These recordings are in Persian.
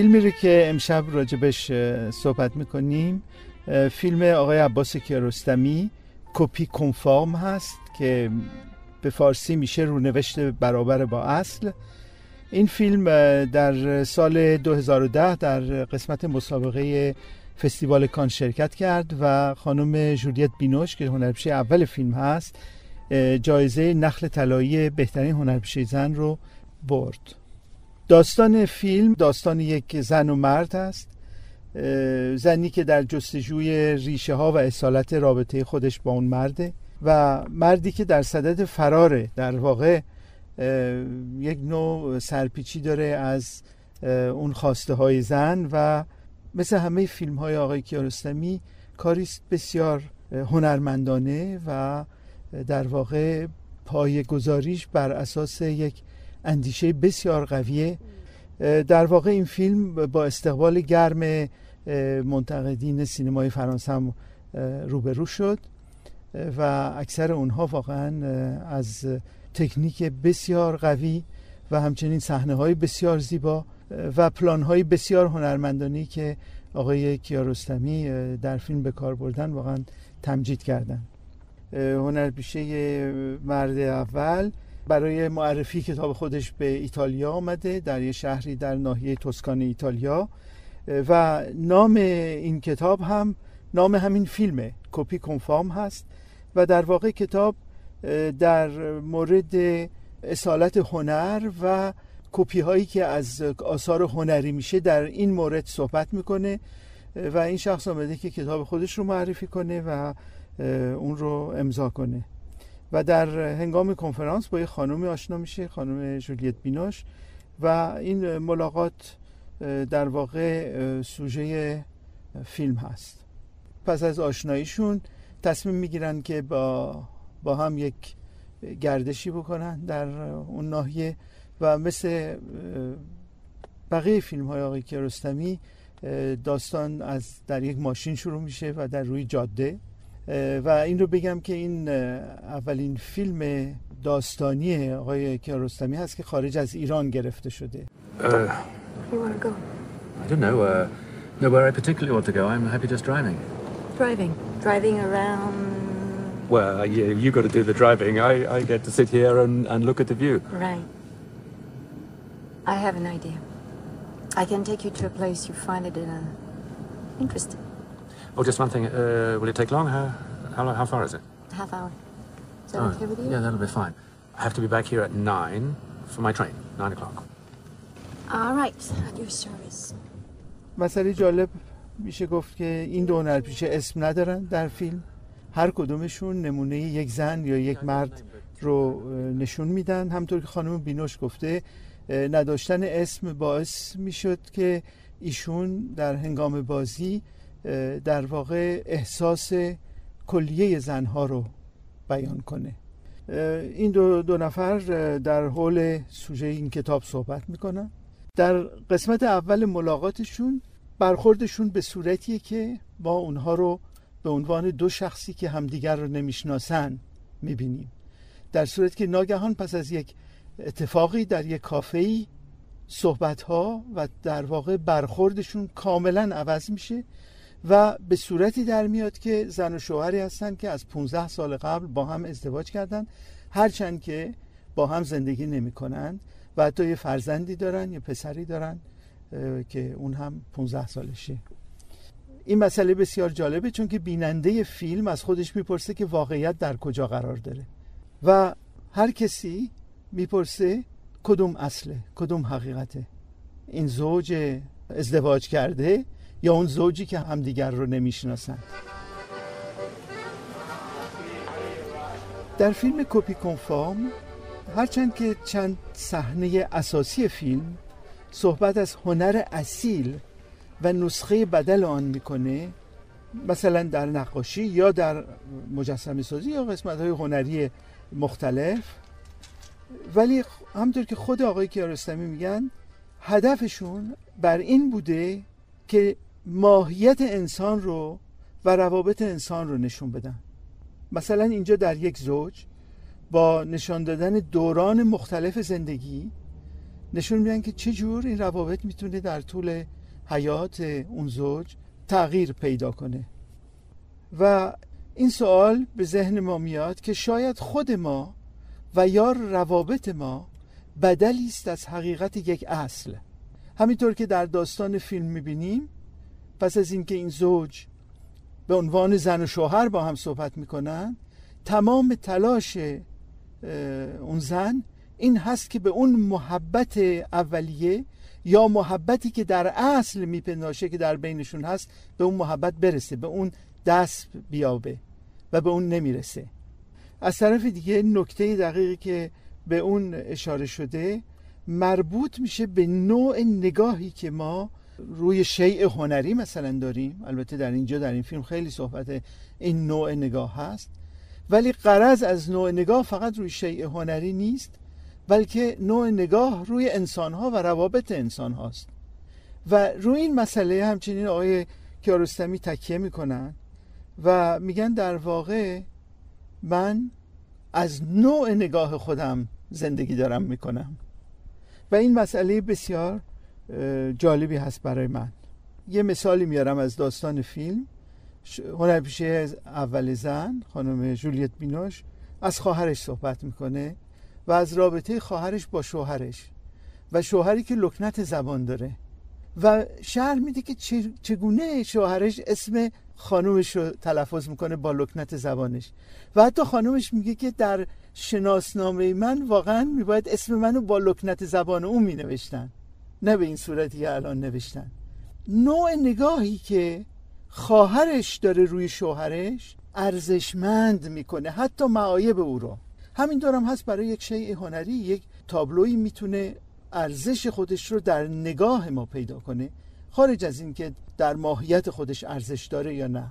فیلمی رو که امشب راجبش صحبت می‌کنیم فیلم آقای عباس کیارستمی کپی کنفارم هست که به فارسی میشه رونوشت برابر با اصل. این فیلم در سال 2010 در قسمت مسابقه فستیوال کان شرکت کرد و خانم جولیت بینوش که هنرپیشه اول فیلم هست جایزه نخل طلایی بهترین هنرپیشه زن رو برد. داستان فیلم داستان یک زن و مرد است. زنی که در جستجوی ریشه ها و اصالت رابطه خودش با اون مرده و مردی که در صدد فراره. در واقع یک نوع سرپیچی داره از اون خواسته های زن و مثل همه فیلم های آقای کیارستمی کاریست بسیار هنرمندانه و در واقع پای گذاریش بر اساس یک اندیشه بسیار قویه. در واقع این فیلم با استقبال گرم منتقدین سینمای فرانسه هم روبرو شد. و اکثر اونها واقعا از تکنیک بسیار قوی و همچنین صحنه های بسیار زیبا و پلان های بسیار هنرمندانی که آقای کیارستمی در فیلم به کار بردن واقعا تمجید کردن. هنرپیشه مرد اول برای معرفی کتاب خودش به ایتالیا آمده در یه شهری در ناحیه توسکان ایتالیا. و نام این کتاب هم نام همین فیلمه کپی کنفارم هست. و در واقع کتاب در مورد اصالت هنر و کپی هایی که از آثار هنری میشه در این مورد صحبت می‌کنه. و این شخص آمده که کتاب خودش رو معرفی کنه و اون رو امضا کنه. و در هنگام کنفرانس با یه خانومی آشنا میشه خانم جولیت بیناش و این ملاقات در واقع سوژه فیلم هست. پس از آشناییشون تصمیم می‌گیرن که با, با هم یک گردشی بکنن در اون ناحیه و مثل بقیه فیلم های آقای کیارستمی داستان از در یک ماشین شروع میشه و در روی جاده. و این رو بگم که این اولین فیلم داستانی آقای کیارستمی هست که خارج از ایران گرفته شده Uh, You want to go? I don't know. Uh, nowhere I particularly want to go. I'm happy just driving. Driving. Driving around. Well, yeah, you got to do the driving. I, I get to sit here and, and look at the view. Right. I have an idea. I can take you to a place you find it uh, interesting. Oh, just one thing. Uh, will it take long? How, how, long- how far is it? Half hour. Is that Oh, okay with you? Yeah, that'll be fine. I have to be back here at nine for my train. Nine o'clock. All right. At your service. مسئله جالب میشه گفت که این دو هنرپیشه اسم ندارن در فیلم هر کدومشون نمونه یک زن یا یک مرد رو نشون میدن همطور که خانم بینوش گفته نداشتن اسم باعث می‌شد که ایشون در هنگام بازی در واقع احساس کلیه زنها رو بیان کنه. این دو, دو نفر در حول سوژه این کتاب صحبت می‌کنن. در قسمت اول ملاقاتشون برخوردشون به صورتیه که ما اونها رو به عنوان دو شخصی که همدیگر رو نمی‌شناسن می‌بینیم. در صورت که ناگهان پس از یک اتفاقی در یک کافه‌ای صحبت ها و در واقع برخوردشون کاملا عوض میشه. و به صورتی در میاد که زن و شوهری هستن که از 15 سال قبل با هم ازدواج کردن هرچند که با هم زندگی نمی کنند و حتی یه فرزندی دارن یه پسری دارن که اون هم 15 سالشه. این مسئله بسیار جالبه چون که بیننده فیلم از خودش می‌پرسه که واقعیت در کجا قرار داره. و هر کسی می‌پرسه کدوم اصله کدوم حقیقته. این زوج ازدواج کرده یا اون زوجی که همدیگر رو نمی‌شناسن. در فیلم کپی کنفارم هرچند که چند صحنه اساسی فیلم صحبت از هنر اصیل و نسخه بدل آن می‌کنه مثلا در نقاشی یا در مجسمه سازی یا قسمت های هنری مختلف. ولی همطور که خود آقای کیارستمی میگن هدفشون بر این بوده که ماهیت انسان رو و روابط انسان رو نشون بدن. مثلا اینجا در یک زوج با نشان دادن دوران مختلف زندگی نشون میدن که چه جور این روابط می‌تونه در طول حیات اون زوج تغییر پیدا کنه. و این سوال به ذهن ما میاد که شاید خود ما و یا روابط ما بدلی است از حقیقت یک اصل. همینطور که در داستان فیلم می‌بینیم پس از اینکه این زوج به عنوان زن و شوهر با هم صحبت می‌کنن تمام تلاش اون زن این هست که به اون محبت اولیه یا محبتی که در اصل میپنداشه که در بینشون هست به اون محبت برسه به اون دست بیابه و به اون نمی‌رسه. از طرف دیگه نکته دقیقی که به اون اشاره شده مربوط میشه به نوع نگاهی که ما روی شیء هنری مثلا داریم البته در اینجا در این فیلم خیلی صحبت این نوع نگاه هست ولی قرض از نوع نگاه فقط روی شیء هنری نیست بلکه نوع نگاه روی انسان ها و روابط انسان هاست و روی این مسئله همچنین آقای کیارستمی تکیه می‌کنن و میگن در واقع من از نوع نگاه خودم زندگی دارم می‌کنم. و این مسئله بسیار جالبی هست برای من. یه مثالی میارم از داستان فیلم. هنرپیشه اول زن خانم جولیت بینوش از خواهرش صحبت می‌کنه و از رابطه خواهرش با شوهرش و شوهری که لکنت زبان داره. و شهر میده که چگونه شوهرش اسم خانومش رو تلفظ می‌کنه با لکنت زبانش. و حتی خانومش میگه که در شناسنامه من واقعا میباید اسم منو با لکنت زبان اون مینوشتن. نه به این صورتی که الان نوشتن. نوع نگاهی که خواهرش داره روی شوهرش ارزشمند می‌کنه حتی معایب او رو. همین دارم هست برای یک شیء هنری یک تابلوی می‌تونه ارزش خودش رو در نگاه ما پیدا کنه خارج از اینکه در ماهیت خودش ارزش داره یا نه.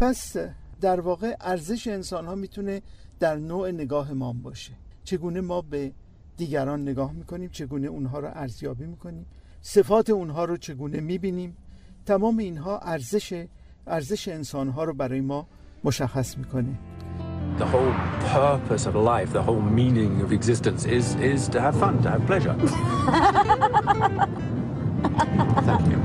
پس در واقع ارزش انسان ها می‌تونه در نوع نگاه ما باشه. چگونه ما به دیگران نگاه می‌کنیم چگونه اونها رو ارزیابی می‌کنیم صفات اونها رو چگونه می‌بینیم تمام اینها ارزش ارزش انسان ها رو برای ما مشخص می‌کنه The whole purpose of life, the whole meaning of existence is is to have fun, to have pleasure. Thank you.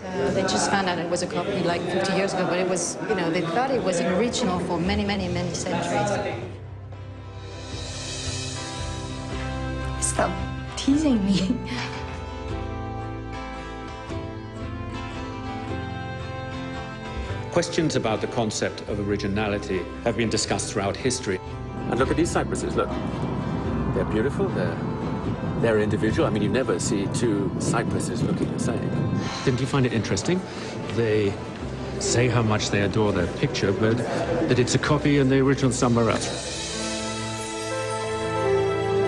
So they just found out it was a copy like 50 years ago, but it was, you know, they thought it was original for many, many, many centuries. Teasing me. Questions about the concept of originality have been discussed throughout history. And look at these cypresses, look. They're beautiful, they're, they're individual. I mean, you never see two cypresses looking the same. Didn't you find it interesting? They say how much they adore their picture, but that it's a copy and the original somewhere else.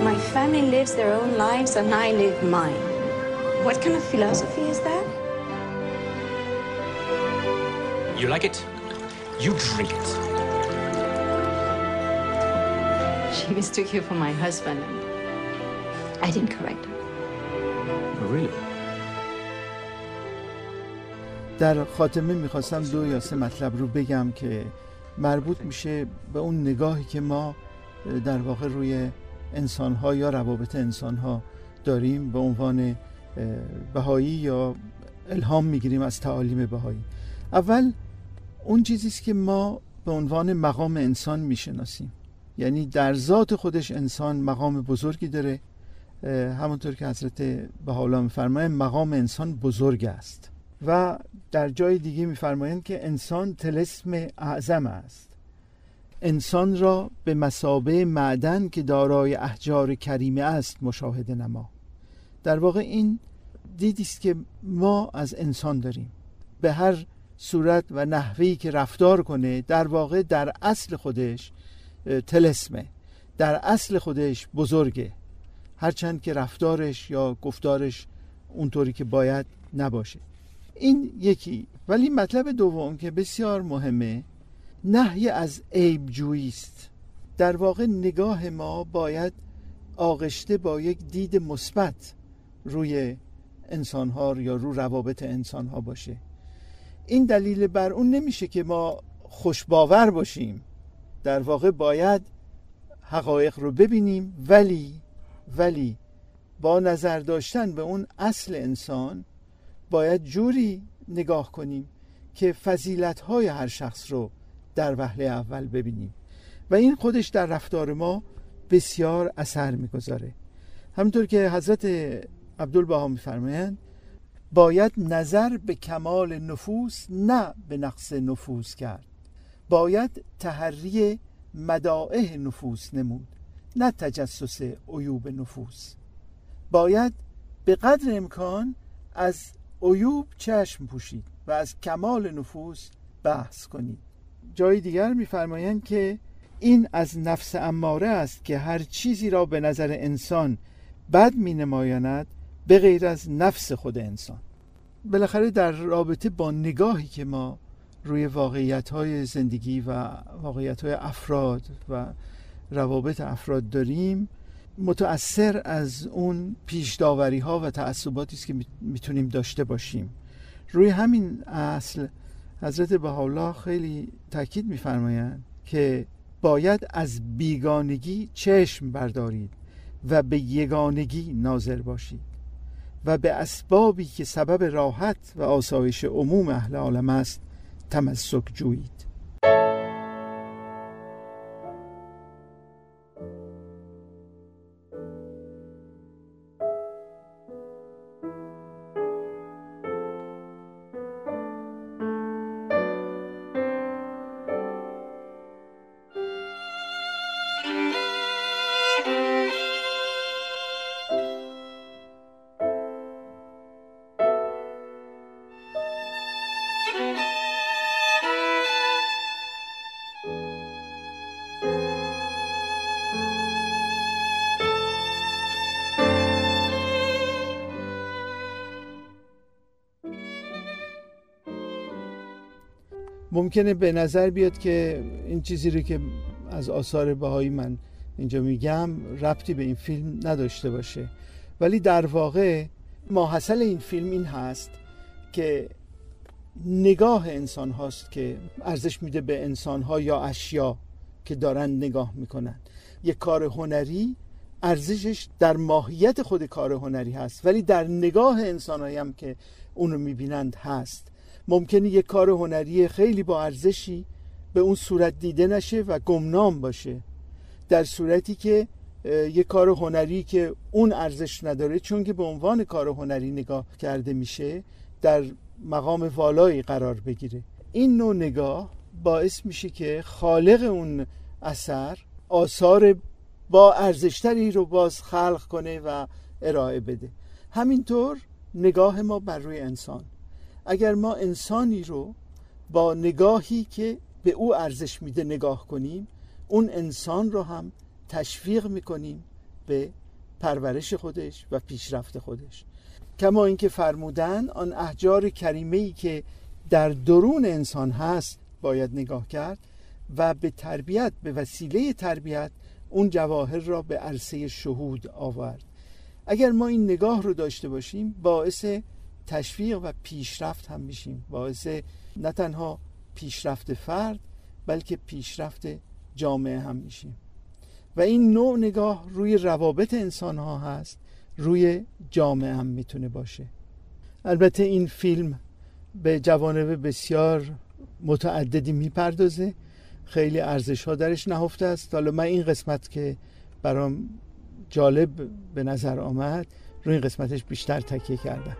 My family lives their own lives and I live mine. What kind of philosophy is that? You like it? You drink it. She mistook you for my husband and I didn't correct her. Oh, really? در خاتمه می‌خواستم دو یا سه مطلب رو بگم که مربوط میشه به اون نگاهی که ما در واقع روی انسانها یا روابط انسانها داریم به عنوان بهایی یا الهام می‌گیریم از تعالیم بهایی. اول اون چیزی است که ما به عنوان مقام انسان می‌شناسیم. یعنی در ذات خودش انسان مقام بزرگی داره. همونطور که حضرت بهاءالله میفرمایند مقام انسان بزرگ است. و در جای دیگه میفرمایند که انسان تلسم اعظم است. انسان را به مسابه معدن که دارای احجار کریمه است مشاهده نما. در واقع این دیدی است که ما از انسان داریم. به هر صورت و نحوی که رفتار کنه در واقع در اصل خودش تلسمه. در اصل خودش بزرگه. هرچند که رفتارش یا گفتارش اونطوری که باید نباشه. این یکی. ولی مطلب دوم که بسیار مهمه نهی از عیب جویی است. در واقع نگاه ما باید آغشته با یک دید مثبت روی انسان ها یا رو روابط انسان ها باشه. این دلیل بر اون نمیشه که ما خوشباور باشیم. در واقع باید حقایق رو ببینیم ولی ولی با نظر داشتن به اون اصل انسان باید جوری نگاه کنیم که فضیلت های هر شخص رو در وهله اول ببینیم. و این خودش در رفتار ما بسیار اثر می‌گذاره. همونطور که حضرت عبدالبها میفرمایند باید نظر به کمال نفوس نه به نقص نفوس کرد. باید تحری مدائه نفوس نمود نه تجسس عیوب نفوس. باید به قدر امکان از عیوب چشم پوشید و از کمال نفوس بحث کنید. جای دیگر میفرمایند که این از نفس اماره است که هر چیزی را به نظر انسان بد می نمایاند به غیر از نفس خود انسان. بالاخره در رابطه با نگاهی که ما روی واقعیت های زندگی و واقعیت های افراد و روابط افراد داریم متأثر از اون پیش ها و تعصباتی است که می‌تونیم داشته باشیم. روی همین اصل حضرت بهاءالله خیلی تاکید میفرمایند که باید از بیگانگی چشم بردارید و به یگانگی ناظر باشید و به اسبابی که سبب راحت و آسایش عموم اهل عالم است تمسک جویید. ممکنه به نظر بیاد که این چیزی رو که از آثار بهایی من اینجا میگم ربطی به این فیلم نداشته باشه. ولی در واقع ماحصل این فیلم این هست که نگاه انسان هاست که ارزش میده به انسان ها یا اشیا که دارن نگاه می‌کنن. یک کار هنری ارزشش در ماهیت خود کار هنری هست ولی در نگاه انسان هم که اونو می‌بینند هست. ممکنه یک کار هنری خیلی با ارزشی به اون صورت دیده نشه و گمنام باشه. در صورتی که یک کار هنری که اون ارزش نداره چون که به عنوان کار هنری نگاه کرده میشه در مقام والایی قرار بگیره. این نوع نگاه باعث میشه که خالق اون اثر آثار با ارزشتری رو باز خلق کنه و ارائه بده. همینطور نگاه ما بر روی انسان. اگر ما انسانی رو با نگاهی که به او ارزش میده نگاه کنیم اون انسان رو هم تشویق می‌کنیم به پرورش خودش و پیشرفت خودش. کما اینکه فرمودن آن احجار کریمه ای که در درون انسان هست باید نگاه کرد و به تربیت به وسیله تربیت اون جواهر را به عرصه شهود آورد. اگر ما این نگاه رو داشته باشیم باعث تشویق و پیشرفت هم میشیم. باعث نه تنها پیشرفت فرد بلکه پیشرفت جامعه هم میشیم. و این نوع نگاه روی روابط انسان ها هست روی جامعه هم می‌تونه باشه. البته این فیلم به جوانب بسیار متعددی می‌پردازه. خیلی ارزش ها درش نهفته است. حالا من این قسمت که برام جالب به نظر آمد روی این قسمتش بیشتر تکیه کردم.